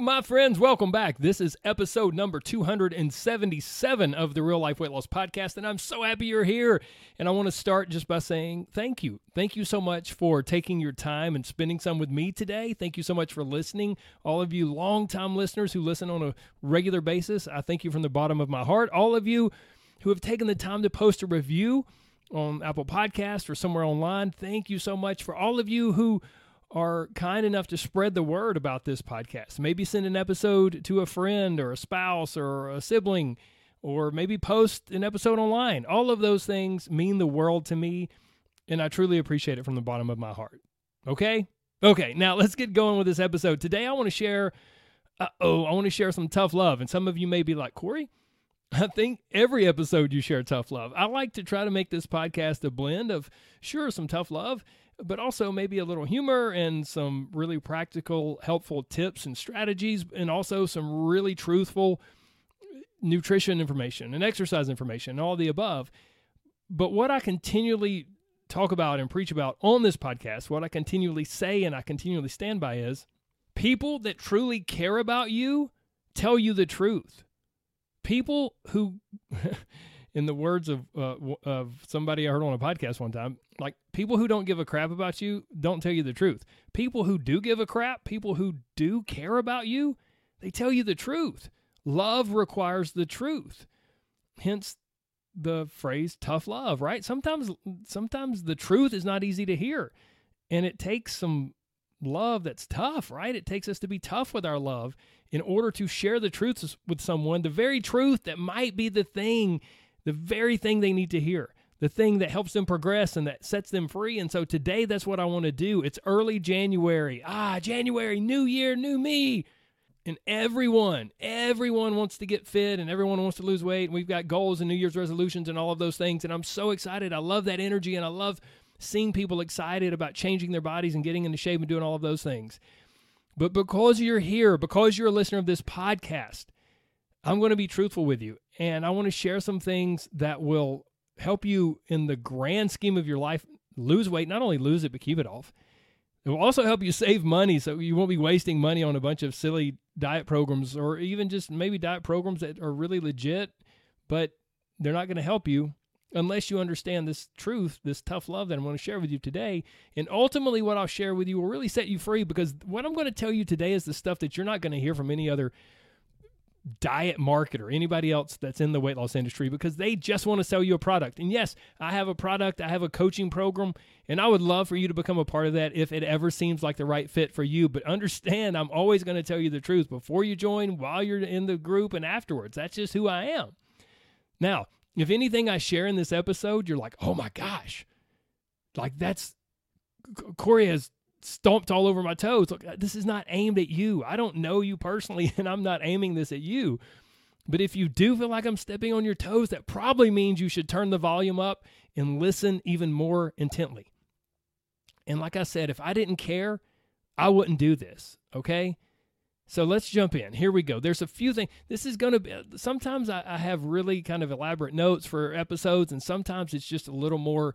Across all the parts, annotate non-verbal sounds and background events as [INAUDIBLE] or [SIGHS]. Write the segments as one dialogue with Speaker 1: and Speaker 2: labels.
Speaker 1: my friends. Welcome back. This is episode number 277 of the Real Life Weight Loss Podcast, and I'm so happy you're here. And I want to start just by saying thank you. Thank you so much for taking your time and spending some with me today. Thank you so much for listening. All of you longtime listeners who listen on a regular basis, I thank you from the bottom of my heart. All of you who have taken the time to post a review on Apple Podcast or somewhere online, thank you so much. For all of you who are kind enough to spread the word about this podcast. Maybe send an episode to a friend or a spouse or a sibling, or maybe post an episode online. All of those things mean the world to me, and I truly appreciate it from the bottom of my heart. Okay? Okay, now let's get going with this episode. Today I want to share, uh oh, I want to share some tough love. And some of you may be like, Corey, I think every episode you share tough love. I like to try to make this podcast a blend of, sure, some tough love but also maybe a little humor and some really practical, helpful tips and strategies, and also some really truthful nutrition information and exercise information, and all the above. But what I continually talk about and preach about on this podcast, what I continually say and I continually stand by is people that truly care about you tell you the truth. People who [LAUGHS] in the words of uh, of somebody I heard on a podcast one time, like people who don't give a crap about you don't tell you the truth. People who do give a crap, people who do care about you, they tell you the truth. Love requires the truth. Hence the phrase tough love, right? Sometimes sometimes the truth is not easy to hear. And it takes some love that's tough, right? It takes us to be tough with our love in order to share the truth with someone, the very truth that might be the thing the very thing they need to hear, the thing that helps them progress and that sets them free. And so today, that's what I want to do. It's early January. Ah, January, new year, new me. And everyone, everyone wants to get fit and everyone wants to lose weight. And we've got goals and New Year's resolutions and all of those things. And I'm so excited. I love that energy and I love seeing people excited about changing their bodies and getting into shape and doing all of those things. But because you're here, because you're a listener of this podcast, I'm going to be truthful with you and I want to share some things that will help you in the grand scheme of your life lose weight, not only lose it, but keep it off. It will also help you save money so you won't be wasting money on a bunch of silly diet programs or even just maybe diet programs that are really legit, but they're not going to help you unless you understand this truth, this tough love that I'm going to share with you today. And ultimately, what I'll share with you will really set you free because what I'm going to tell you today is the stuff that you're not going to hear from any other diet marketer, anybody else that's in the weight loss industry, because they just want to sell you a product. And yes, I have a product, I have a coaching program, and I would love for you to become a part of that if it ever seems like the right fit for you. But understand, I'm always going to tell you the truth before you join, while you're in the group, and afterwards. That's just who I am. Now, if anything I share in this episode, you're like, oh my gosh, like that's Corey has stomped all over my toes. Look, this is not aimed at you. I don't know you personally, [LAUGHS] and I'm not aiming this at you. But if you do feel like I'm stepping on your toes, that probably means you should turn the volume up and listen even more intently. And like I said, if I didn't care, I wouldn't do this. Okay. So let's jump in. Here we go. There's a few things. This is going to be, sometimes I, I have really kind of elaborate notes for episodes, and sometimes it's just a little more,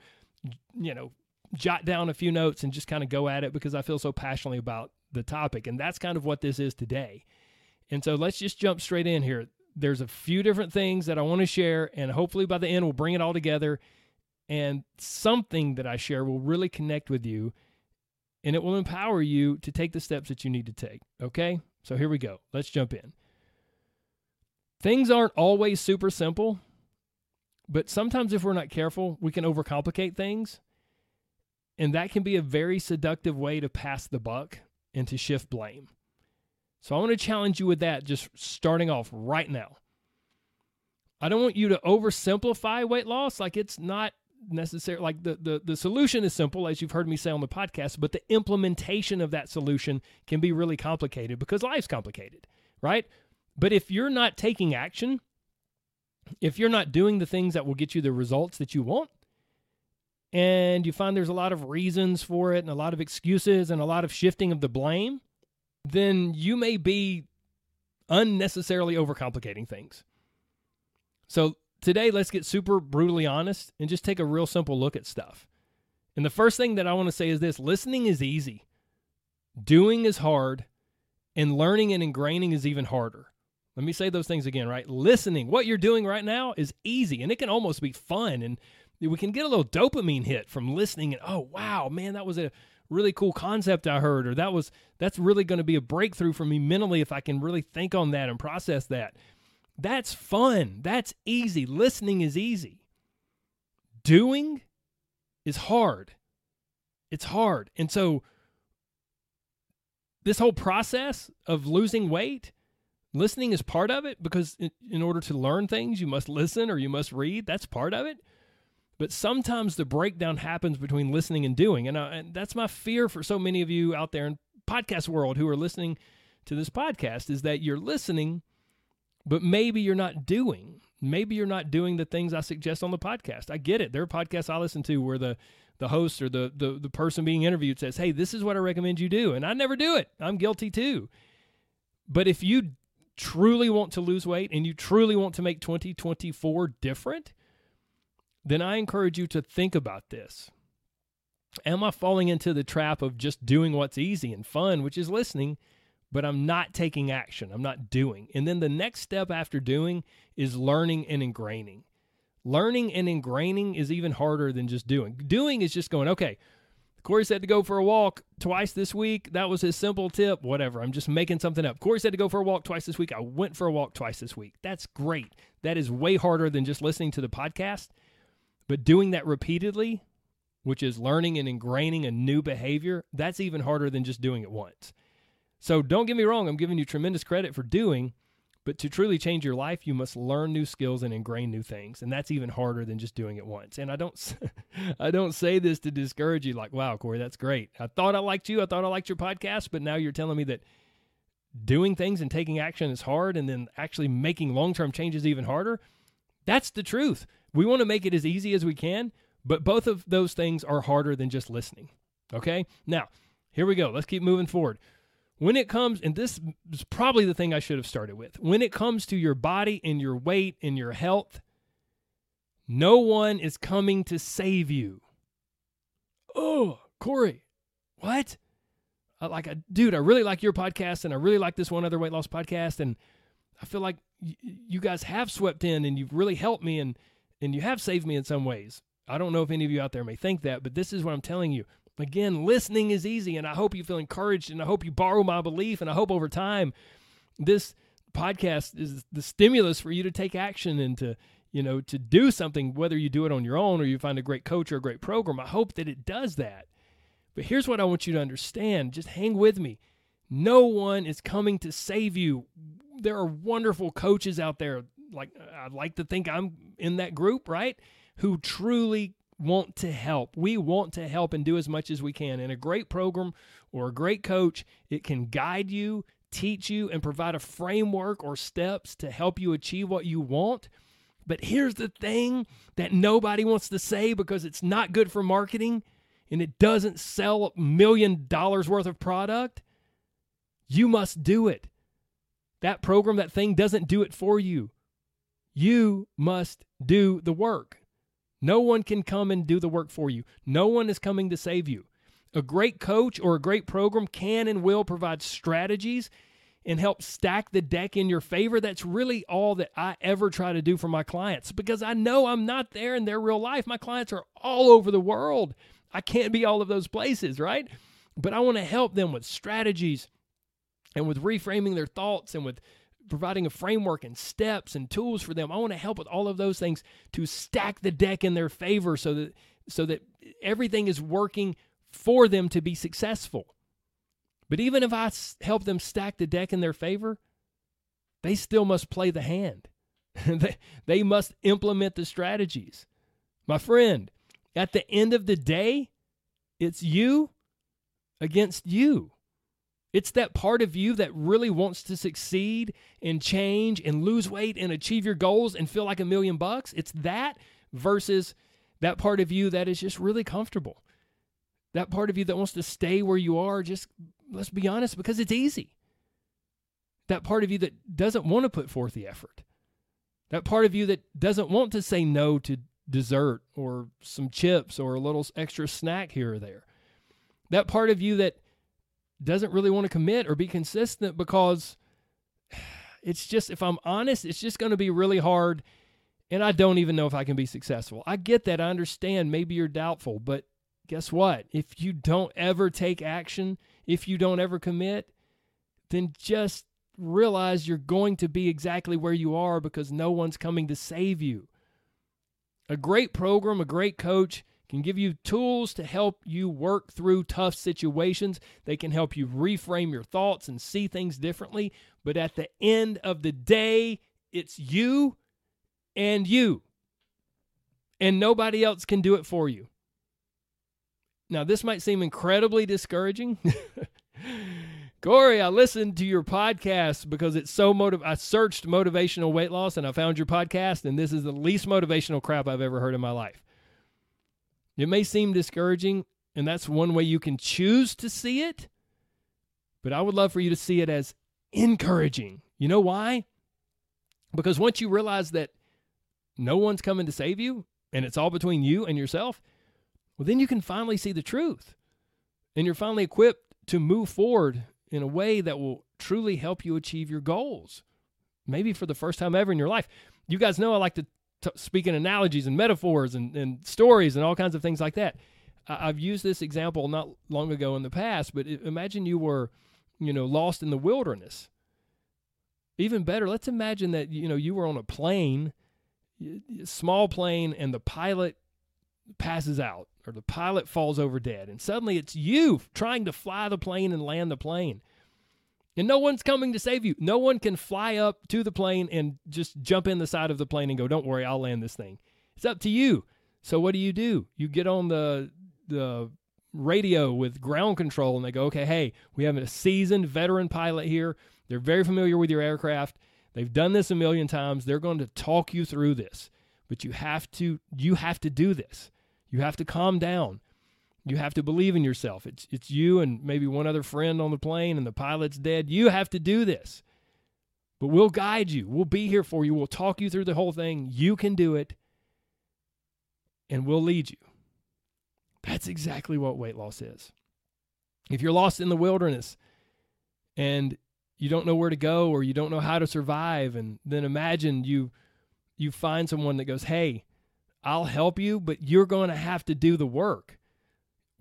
Speaker 1: you know, jot down a few notes and just kind of go at it because I feel so passionately about the topic. And that's kind of what this is today. And so let's just jump straight in here. There's a few different things that I want to share, and hopefully by the end, we'll bring it all together. And something that I share will really connect with you and it will empower you to take the steps that you need to take. Okay? So here we go. Let's jump in. Things aren't always super simple, but sometimes if we're not careful, we can overcomplicate things. And that can be a very seductive way to pass the buck and to shift blame. So I want to challenge you with that just starting off right now. I don't want you to oversimplify weight loss. Like it's not necessary. Like the, the, the solution is simple, as you've heard me say on the podcast, but the implementation of that solution can be really complicated because life's complicated, right? But if you're not taking action, if you're not doing the things that will get you the results that you want, and you find there's a lot of reasons for it and a lot of excuses and a lot of shifting of the blame, then you may be unnecessarily overcomplicating things. So today, let's get super brutally honest and just take a real simple look at stuff. And the first thing that I want to say is this listening is easy, doing is hard, and learning and ingraining is even harder. Let me say those things again, right? Listening, what you're doing right now is easy and it can almost be fun. And we can get a little dopamine hit from listening and oh wow man that was a really cool concept i heard or that was that's really going to be a breakthrough for me mentally if i can really think on that and process that. That's fun. That's easy. Listening is easy. Doing is hard. It's hard. And so this whole process of losing weight listening is part of it because in order to learn things you must listen or you must read. That's part of it but sometimes the breakdown happens between listening and doing. And, uh, and that's my fear for so many of you out there in podcast world who are listening to this podcast is that you're listening, but maybe you're not doing. Maybe you're not doing the things I suggest on the podcast. I get it. There are podcasts I listen to where the the host or the, the the person being interviewed says, "Hey, this is what I recommend you do," and I never do it. I'm guilty too. But if you truly want to lose weight and you truly want to make 2024 different, then I encourage you to think about this. Am I falling into the trap of just doing what's easy and fun, which is listening, but I'm not taking action? I'm not doing. And then the next step after doing is learning and ingraining. Learning and ingraining is even harder than just doing. Doing is just going, okay, Corey said to go for a walk twice this week. That was his simple tip. Whatever. I'm just making something up. Corey said to go for a walk twice this week. I went for a walk twice this week. That's great. That is way harder than just listening to the podcast. But doing that repeatedly, which is learning and ingraining a new behavior, that's even harder than just doing it once. So don't get me wrong, I'm giving you tremendous credit for doing, but to truly change your life, you must learn new skills and ingrain new things, and that's even harder than just doing it once. And I don't, [LAUGHS] I don't say this to discourage you. Like, wow, Corey, that's great. I thought I liked you. I thought I liked your podcast, but now you're telling me that doing things and taking action is hard, and then actually making long term changes even harder. That's the truth. We want to make it as easy as we can, but both of those things are harder than just listening. Okay? Now, here we go. Let's keep moving forward. When it comes, and this is probably the thing I should have started with, when it comes to your body and your weight and your health, no one is coming to save you. Oh, Corey, what? Like, a, dude, I really like your podcast and I really like this one other weight loss podcast. And I feel like y- you guys have swept in and you've really helped me. And and you have saved me in some ways. I don't know if any of you out there may think that, but this is what I'm telling you. Again, listening is easy, and I hope you feel encouraged, and I hope you borrow my belief, and I hope over time this podcast is the stimulus for you to take action and to you know to do something whether you do it on your own or you find a great coach or a great program i hope that it does that but here's what i want you to understand just hang with me no one is coming to save you there are wonderful coaches out there like I'd like to think I'm in that group, right? Who truly want to help. We want to help and do as much as we can. In a great program or a great coach, it can guide you, teach you, and provide a framework or steps to help you achieve what you want. But here's the thing that nobody wants to say because it's not good for marketing and it doesn't sell a million dollars worth of product. You must do it. That program, that thing doesn't do it for you. You must do the work. No one can come and do the work for you. No one is coming to save you. A great coach or a great program can and will provide strategies and help stack the deck in your favor. That's really all that I ever try to do for my clients because I know I'm not there in their real life. My clients are all over the world. I can't be all of those places, right? But I want to help them with strategies and with reframing their thoughts and with providing a framework and steps and tools for them. I want to help with all of those things to stack the deck in their favor so that so that everything is working for them to be successful. But even if I help them stack the deck in their favor, they still must play the hand. [LAUGHS] they, they must implement the strategies. My friend, at the end of the day, it's you against you. It's that part of you that really wants to succeed and change and lose weight and achieve your goals and feel like a million bucks. It's that versus that part of you that is just really comfortable. That part of you that wants to stay where you are, just let's be honest, because it's easy. That part of you that doesn't want to put forth the effort. That part of you that doesn't want to say no to dessert or some chips or a little extra snack here or there. That part of you that doesn't really want to commit or be consistent because [SIGHS] it's just, if I'm honest, it's just going to be really hard. And I don't even know if I can be successful. I get that. I understand. Maybe you're doubtful. But guess what? If you don't ever take action, if you don't ever commit, then just realize you're going to be exactly where you are because no one's coming to save you. A great program, a great coach can give you tools to help you work through tough situations. They can help you reframe your thoughts and see things differently. But at the end of the day, it's you and you. And nobody else can do it for you. Now, this might seem incredibly discouraging. [LAUGHS] Corey, I listened to your podcast because it's so motiv. I searched motivational weight loss and I found your podcast, and this is the least motivational crap I've ever heard in my life. It may seem discouraging, and that's one way you can choose to see it, but I would love for you to see it as encouraging. You know why? Because once you realize that no one's coming to save you and it's all between you and yourself, well, then you can finally see the truth. And you're finally equipped to move forward in a way that will truly help you achieve your goals. Maybe for the first time ever in your life. You guys know I like to t- speak in analogies and metaphors and, and stories and all kinds of things like that. I- I've used this example not long ago in the past, but imagine you were, you know, lost in the wilderness. Even better, let's imagine that you know you were on a plane, small plane, and the pilot passes out or the pilot falls over dead, and suddenly it's you trying to fly the plane and land the plane. And no one's coming to save you. No one can fly up to the plane and just jump in the side of the plane and go, "Don't worry, I'll land this thing." It's up to you. So what do you do? You get on the the radio with ground control and they go, "Okay, hey, we have a seasoned veteran pilot here. They're very familiar with your aircraft. They've done this a million times. They're going to talk you through this. But you have to you have to do this. You have to calm down. You have to believe in yourself. It's it's you and maybe one other friend on the plane and the pilot's dead. You have to do this. But we'll guide you. We'll be here for you. We'll talk you through the whole thing. You can do it. And we'll lead you. That's exactly what weight loss is. If you're lost in the wilderness and you don't know where to go or you don't know how to survive and then imagine you you find someone that goes, "Hey, I'll help you, but you're going to have to do the work.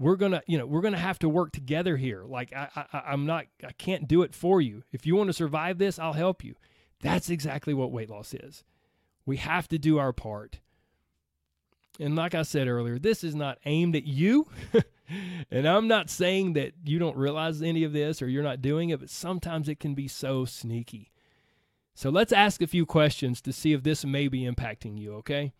Speaker 1: We're to, you know, we're to have to work together here. Like I, I, I'm not, I can't do it for you. If you want to survive this, I'll help you. That's exactly what weight loss is. We have to do our part. And like I said earlier, this is not aimed at you. [LAUGHS] and I'm not saying that you don't realize any of this or you're not doing it, but sometimes it can be so sneaky. So let's ask a few questions to see if this may be impacting you, okay?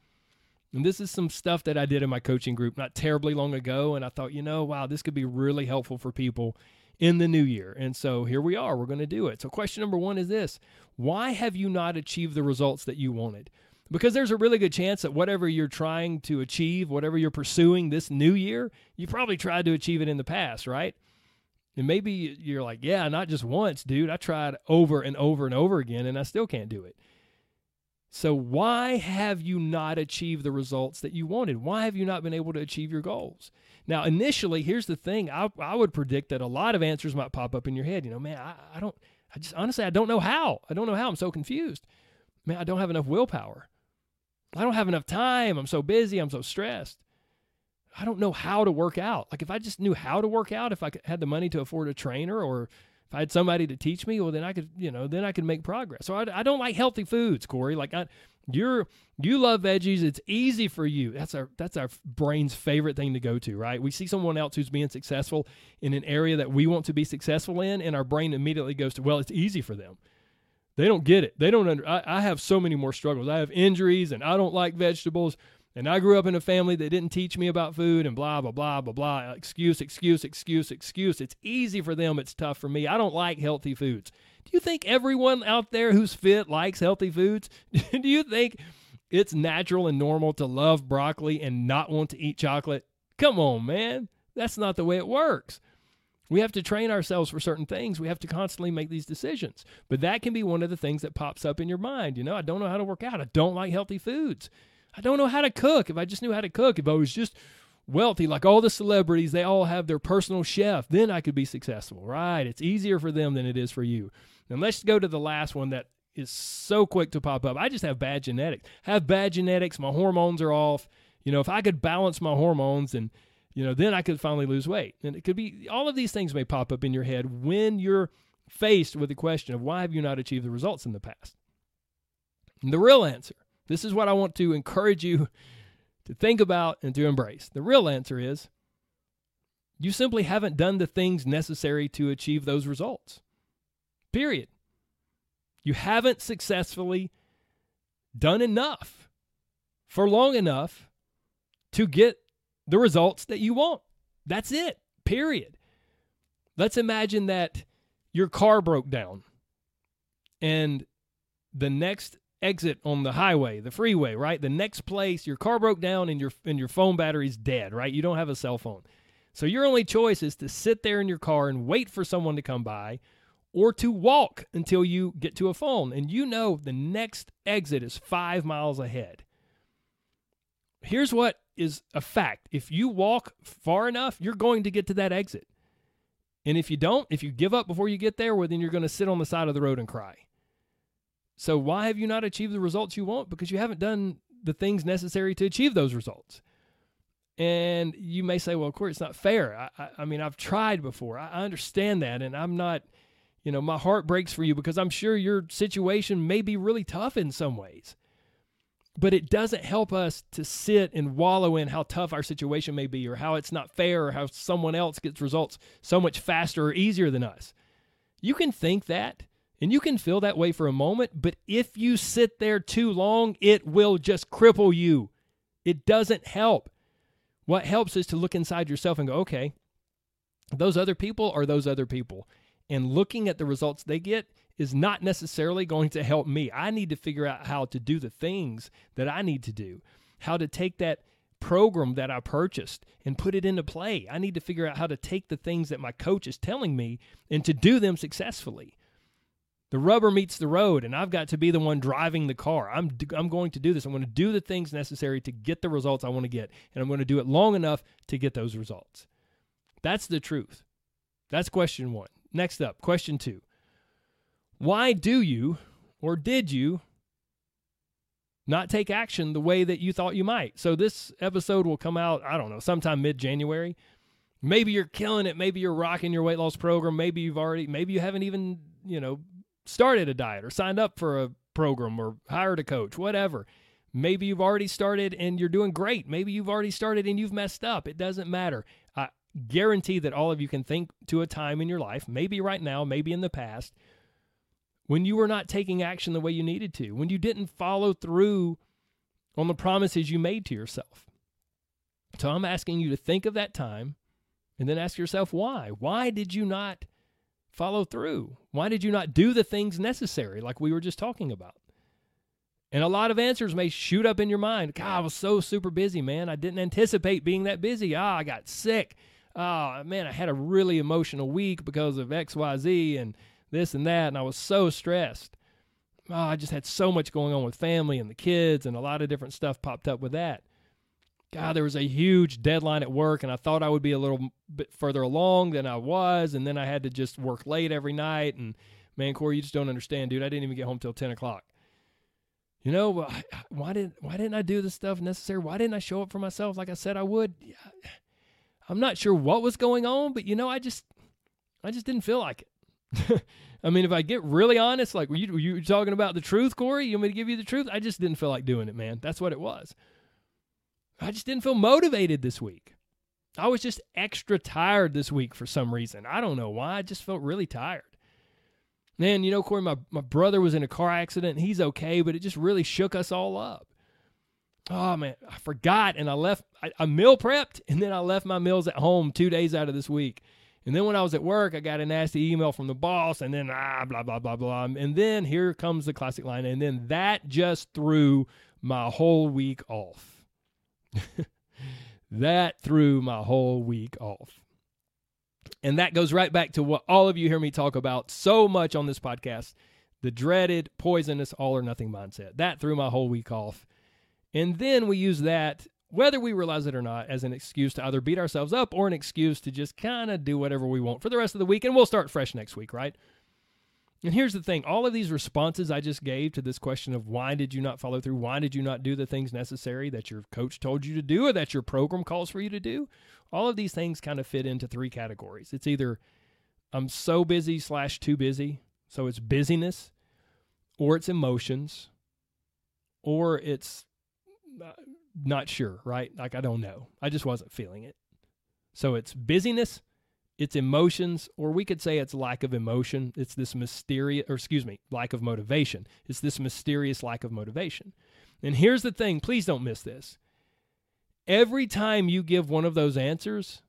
Speaker 1: And this is some stuff that I did in my coaching group not terribly long ago. And I thought, you know, wow, this could be really helpful for people in the new year. And so here we are. We're going to do it. So, question number one is this Why have you not achieved the results that you wanted? Because there's a really good chance that whatever you're trying to achieve, whatever you're pursuing this new year, you probably tried to achieve it in the past, right? And maybe you're like, yeah, not just once, dude. I tried over and over and over again, and I still can't do it. So, why have you not achieved the results that you wanted? Why have you not been able to achieve your goals? Now, initially, here's the thing I, I would predict that a lot of answers might pop up in your head. You know, man, I, I don't, I just honestly, I don't know how. I don't know how. I'm so confused. Man, I don't have enough willpower. I don't have enough time. I'm so busy. I'm so stressed. I don't know how to work out. Like, if I just knew how to work out, if I had the money to afford a trainer or if I had somebody to teach me, well, then I could, you know, then I could make progress. So I, I don't like healthy foods, Corey. Like I, you're, you love veggies. It's easy for you. That's our, that's our brain's favorite thing to go to, right? We see someone else who's being successful in an area that we want to be successful in, and our brain immediately goes to, well, it's easy for them. They don't get it. They don't under. I, I have so many more struggles. I have injuries, and I don't like vegetables. And I grew up in a family that didn't teach me about food and blah, blah, blah, blah, blah. Excuse, excuse, excuse, excuse. It's easy for them. It's tough for me. I don't like healthy foods. Do you think everyone out there who's fit likes healthy foods? [LAUGHS] Do you think it's natural and normal to love broccoli and not want to eat chocolate? Come on, man. That's not the way it works. We have to train ourselves for certain things. We have to constantly make these decisions. But that can be one of the things that pops up in your mind. You know, I don't know how to work out. I don't like healthy foods. I don't know how to cook. If I just knew how to cook, if I was just wealthy, like all the celebrities, they all have their personal chef, then I could be successful, right? It's easier for them than it is for you. And let's go to the last one that is so quick to pop up. I just have bad genetics. have bad genetics. My hormones are off. You know, if I could balance my hormones and, you know, then I could finally lose weight. And it could be all of these things may pop up in your head when you're faced with the question of why have you not achieved the results in the past? And the real answer this is what I want to encourage you [LAUGHS] to think about and to embrace. The real answer is you simply haven't done the things necessary to achieve those results. Period. You haven't successfully done enough for long enough to get the results that you want. That's it. Period. Let's imagine that your car broke down and the next exit on the highway, the freeway, right? The next place your car broke down and your and your phone battery's dead, right? You don't have a cell phone. So your only choice is to sit there in your car and wait for someone to come by or to walk until you get to a phone and you know the next exit is 5 miles ahead. Here's what is a fact. If you walk far enough, you're going to get to that exit. And if you don't, if you give up before you get there, well then you're going to sit on the side of the road and cry. So why have you not achieved the results you want? Because you haven't done the things necessary to achieve those results. And you may say, well, of course, it's not fair. I, I, I mean, I've tried before. I, I understand that. And I'm not, you know, my heart breaks for you because I'm sure your situation may be really tough in some ways. But it doesn't help us to sit and wallow in how tough our situation may be or how it's not fair or how someone else gets results so much faster or easier than us. You can think that and you can feel that way for a moment, but if you sit there too long, it will just cripple you. It doesn't help. What helps is to look inside yourself and go, okay, those other people are those other people. And looking at the results they get is not necessarily going to help me. I need to figure out how to do the things that I need to do, how to take that program that I purchased and put it into play. I need to figure out how to take the things that my coach is telling me and to do them successfully. The rubber meets the road, and I've got to be the one driving the car. I'm, I'm going to do this. I'm going to do the things necessary to get the results I want to get, and I'm going to do it long enough to get those results. That's the truth. That's question one. Next up, question two. Why do you or did you not take action the way that you thought you might? So this episode will come out, I don't know, sometime mid January. Maybe you're killing it. Maybe you're rocking your weight loss program. Maybe you've already, maybe you haven't even, you know, started a diet or signed up for a program or hired a coach, whatever. Maybe you've already started and you're doing great. Maybe you've already started and you've messed up. It doesn't matter. I guarantee that all of you can think to a time in your life, maybe right now, maybe in the past, when you were not taking action the way you needed to, when you didn't follow through on the promises you made to yourself. So I'm asking you to think of that time and then ask yourself why. Why did you not follow through? Why did you not do the things necessary, like we were just talking about? And a lot of answers may shoot up in your mind. God, I was so super busy, man. I didn't anticipate being that busy. Ah, I got sick. Ah, man, I had a really emotional week because of XYZ and this and that, and I was so stressed. Oh, I just had so much going on with family and the kids, and a lot of different stuff popped up with that. God, there was a huge deadline at work, and I thought I would be a little bit further along than I was, and then I had to just work late every night. And man, Corey, you just don't understand, dude. I didn't even get home till ten o'clock. You know, why didn't why didn't I do the stuff necessary? Why didn't I show up for myself like I said I would? I'm not sure what was going on, but you know, I just I just didn't feel like it. [LAUGHS] I mean, if I get really honest, like were you were you talking about the truth, Corey? You want me to give you the truth? I just didn't feel like doing it, man. That's what it was. I just didn't feel motivated this week. I was just extra tired this week for some reason. I don't know why. I just felt really tired. Man, you know, Corey, my, my brother was in a car accident. He's okay, but it just really shook us all up. oh man, I forgot. And I left, I, I meal prepped and then I left my meals at home two days out of this week. And then when I was at work, I got a nasty email from the boss, and then ah, blah, blah, blah, blah. And then here comes the classic line. And then that just threw my whole week off. [LAUGHS] that threw my whole week off. And that goes right back to what all of you hear me talk about so much on this podcast the dreaded, poisonous, all or nothing mindset. That threw my whole week off. And then we use that, whether we realize it or not, as an excuse to either beat ourselves up or an excuse to just kind of do whatever we want for the rest of the week. And we'll start fresh next week, right? And here's the thing all of these responses I just gave to this question of why did you not follow through? Why did you not do the things necessary that your coach told you to do or that your program calls for you to do? All of these things kind of fit into three categories. It's either I'm so busy slash too busy, so it's busyness, or it's emotions, or it's uh, not sure, right? Like I don't know. I just wasn't feeling it. So it's busyness, it's emotions, or we could say it's lack of emotion. It's this mysterious, or excuse me, lack of motivation. It's this mysterious lack of motivation. And here's the thing please don't miss this. Every time you give one of those answers,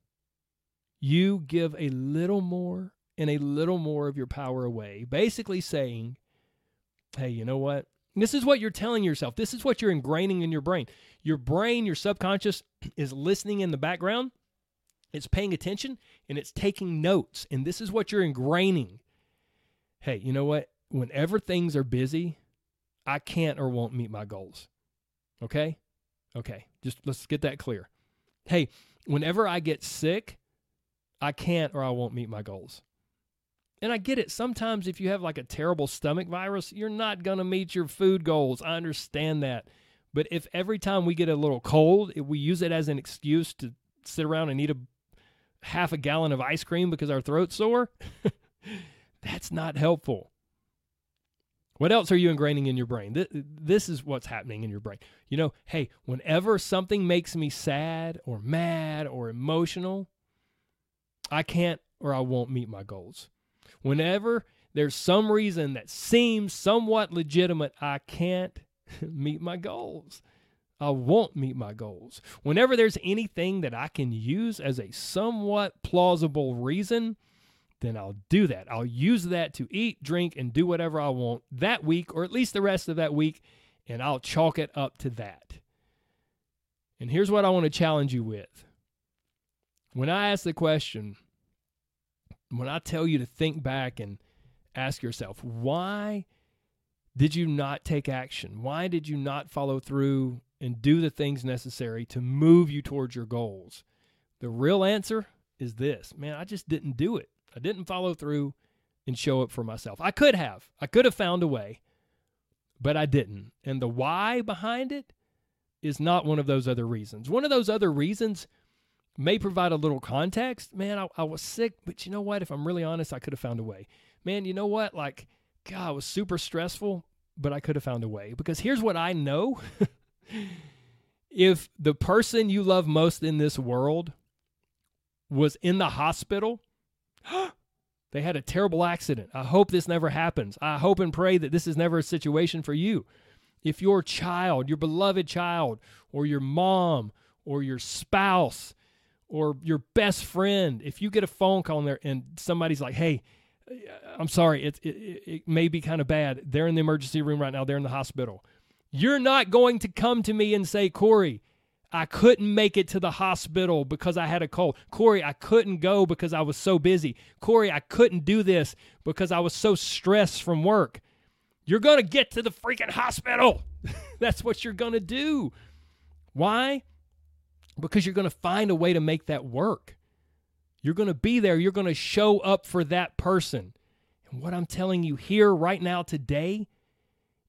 Speaker 1: you give a little more and a little more of your power away, basically saying, hey, you know what? This is what you're telling yourself. This is what you're ingraining in your brain. Your brain, your subconscious, [CLEARS THROAT] is listening in the background it's paying attention and it's taking notes. And this is what you're ingraining. Hey, you know what? Whenever things are busy, I can't or won't meet my goals. Okay? Okay. Just let's get that clear. Hey, whenever I get sick, I can't or I won't meet my goals. And I get it. Sometimes if you have like a terrible stomach virus, you're not going to meet your food goals. I understand that. But if every time we get a little cold, we use it as an excuse to sit around and eat a half a gallon of ice cream because our throat's sore, [LAUGHS] that's not helpful. What else are you ingraining in your brain? This is what's happening in your brain. You know, hey, whenever something makes me sad or mad or emotional, I can't or I won't meet my goals. Whenever there's some reason that seems somewhat legitimate, I can't [LAUGHS] meet my goals. I won't meet my goals. Whenever there's anything that I can use as a somewhat plausible reason, then I'll do that. I'll use that to eat, drink, and do whatever I want that week, or at least the rest of that week, and I'll chalk it up to that. And here's what I want to challenge you with. When I ask the question, when I tell you to think back and ask yourself, why did you not take action? Why did you not follow through and do the things necessary to move you towards your goals? The real answer is this man, I just didn't do it. I didn't follow through and show up for myself. I could have, I could have found a way, but I didn't. And the why behind it is not one of those other reasons. One of those other reasons may provide a little context. Man, I, I was sick, but you know what? If I'm really honest, I could have found a way. Man, you know what? Like, God, it was super stressful, but I could have found a way. Because here's what I know [LAUGHS] if the person you love most in this world was in the hospital, [GASPS] they had a terrible accident. I hope this never happens. I hope and pray that this is never a situation for you. If your child, your beloved child, or your mom, or your spouse, or your best friend, if you get a phone call there and somebody's like, hey, I'm sorry, it, it, it may be kind of bad. They're in the emergency room right now, they're in the hospital. You're not going to come to me and say, Corey, I couldn't make it to the hospital because I had a cold. Corey, I couldn't go because I was so busy. Corey, I couldn't do this because I was so stressed from work. You're going to get to the freaking hospital. [LAUGHS] That's what you're going to do. Why? Because you're going to find a way to make that work. You're going to be there. You're going to show up for that person. And what I'm telling you here right now today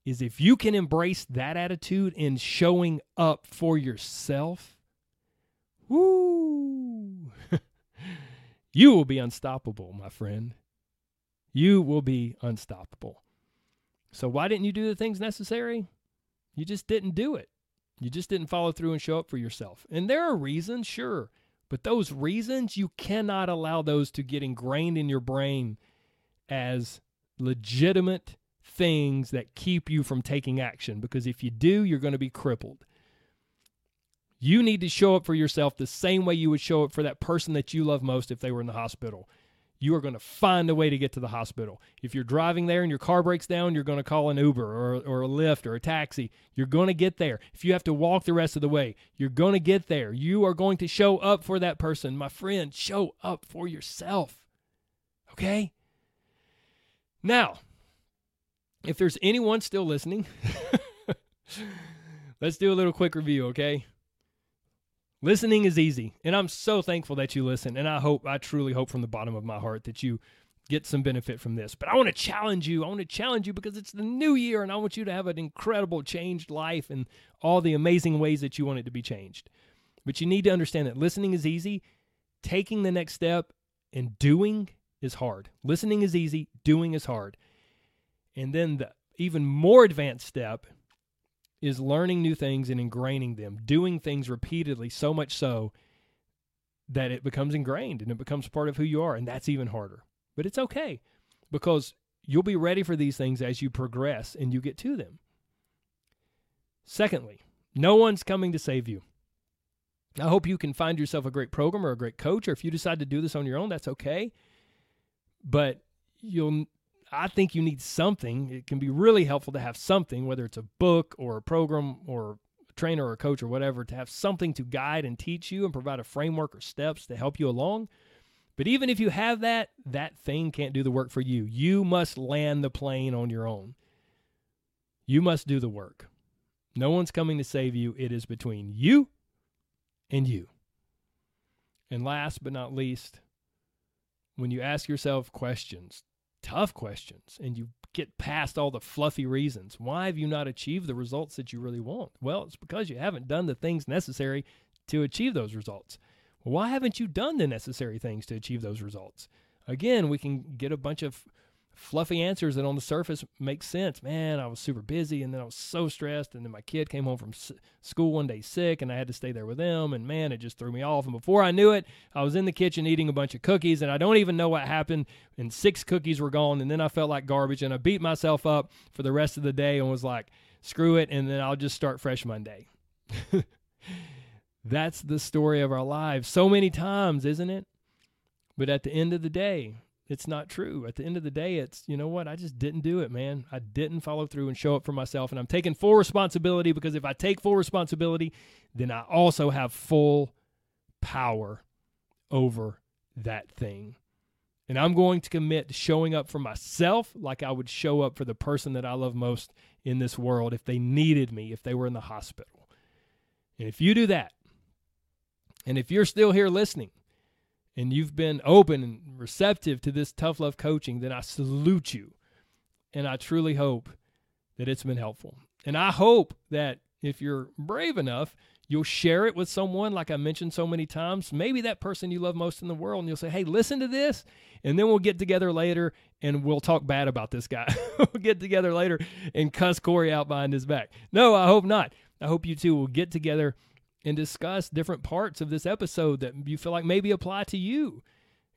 Speaker 1: is if you can embrace that attitude in showing up for yourself, woo, [LAUGHS] you will be unstoppable, my friend. You will be unstoppable. So, why didn't you do the things necessary? You just didn't do it. You just didn't follow through and show up for yourself. And there are reasons, sure, but those reasons, you cannot allow those to get ingrained in your brain as legitimate things that keep you from taking action because if you do, you're going to be crippled. You need to show up for yourself the same way you would show up for that person that you love most if they were in the hospital. You are going to find a way to get to the hospital. If you're driving there and your car breaks down, you're going to call an Uber or, or a Lyft or a taxi. You're going to get there. If you have to walk the rest of the way, you're going to get there. You are going to show up for that person. My friend, show up for yourself. Okay? Now, if there's anyone still listening, [LAUGHS] let's do a little quick review, okay? Listening is easy, and I'm so thankful that you listen. And I hope, I truly hope from the bottom of my heart that you get some benefit from this. But I want to challenge you. I want to challenge you because it's the new year, and I want you to have an incredible, changed life and all the amazing ways that you want it to be changed. But you need to understand that listening is easy, taking the next step and doing is hard. Listening is easy, doing is hard. And then the even more advanced step is learning new things and ingraining them, doing things repeatedly, so much so that it becomes ingrained and it becomes part of who you are. And that's even harder. But it's okay because you'll be ready for these things as you progress and you get to them. Secondly, no one's coming to save you. I hope you can find yourself a great program or a great coach, or if you decide to do this on your own, that's okay. But you'll I think you need something. It can be really helpful to have something, whether it's a book or a program or a trainer or a coach or whatever, to have something to guide and teach you and provide a framework or steps to help you along. But even if you have that, that thing can't do the work for you. You must land the plane on your own. You must do the work. No one's coming to save you. It is between you and you. And last but not least, when you ask yourself questions, tough questions and you get past all the fluffy reasons. Why have you not achieved the results that you really want? Well, it's because you haven't done the things necessary to achieve those results. why haven't you done the necessary things to achieve those results? Again, we can get a bunch of fluffy answers that on the surface make sense. Man, I was super busy and then I was so stressed. And then my kid came home from school one day sick and I had to stay there with them. And man, it just threw me off. And before I knew it, I was in the kitchen eating a bunch of cookies and I don't even know what happened. And six cookies were gone. And then I felt like garbage and I beat myself up for the rest of the day and was like, screw it. And then I'll just start fresh Monday. [LAUGHS] That's the story of our lives so many times, isn't it? But at the end of the day, it's not true. At the end of the day, it's, you know what? I just didn't do it, man. I didn't follow through and show up for myself. And I'm taking full responsibility because if I take full responsibility, then I also have full power over that thing. And I'm going to commit to showing up for myself like I would show up for the person that I love most in this world if they needed me, if they were in the hospital. And if you do that, and if you're still here listening, and you've been open and receptive to this tough love coaching, then I salute you. And I truly hope that it's been helpful. And I hope that if you're brave enough, you'll share it with someone, like I mentioned so many times, maybe that person you love most in the world, and you'll say, hey, listen to this. And then we'll get together later and we'll talk bad about this guy. [LAUGHS] we'll get together later and cuss Corey out behind his back. No, I hope not. I hope you two will get together and discuss different parts of this episode that you feel like maybe apply to you.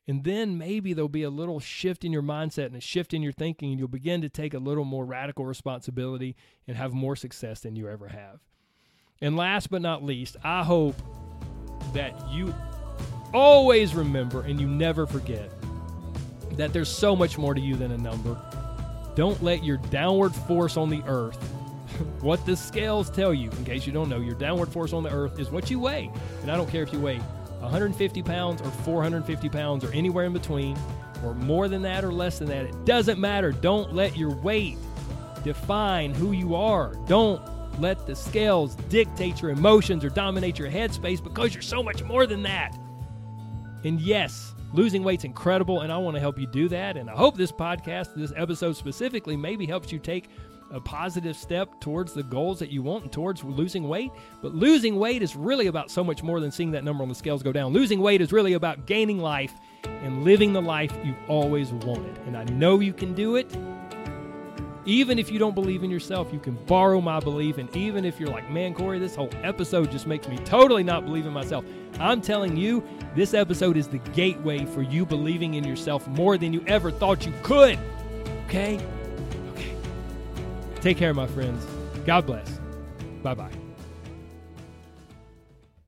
Speaker 1: And then maybe there'll be a little shift in your mindset and a shift in your thinking, and you'll begin to take a little more radical responsibility and have more success than you ever have. And last but not least, I hope that you always remember and you never forget that there's so much more to you than a number. Don't let your downward force on the earth [LAUGHS] what the scales tell you, in case you don't know, your downward force on the earth is what you weigh. And I don't care if you weigh 150 pounds or 450 pounds or anywhere in between, or more than that or less than that. It doesn't matter. Don't let your weight define who you are. Don't let the scales dictate your emotions or dominate your headspace because you're so much more than that. And yes, losing weight's incredible, and I want to help you do that. And I hope this podcast, this episode specifically, maybe helps you take a positive step towards the goals that you want and towards losing weight. But losing weight is really about so much more than seeing that number on the scales go down. Losing weight is really about gaining life and living the life you've always wanted. And I know you can do it. Even if you don't believe in yourself, you can borrow my belief. And even if you're like, man, Corey, this whole episode just makes me totally not believe in myself, I'm telling you, this episode is the gateway for you believing in yourself more than you ever thought you could. Okay? Take care, my friends. God bless. Bye bye.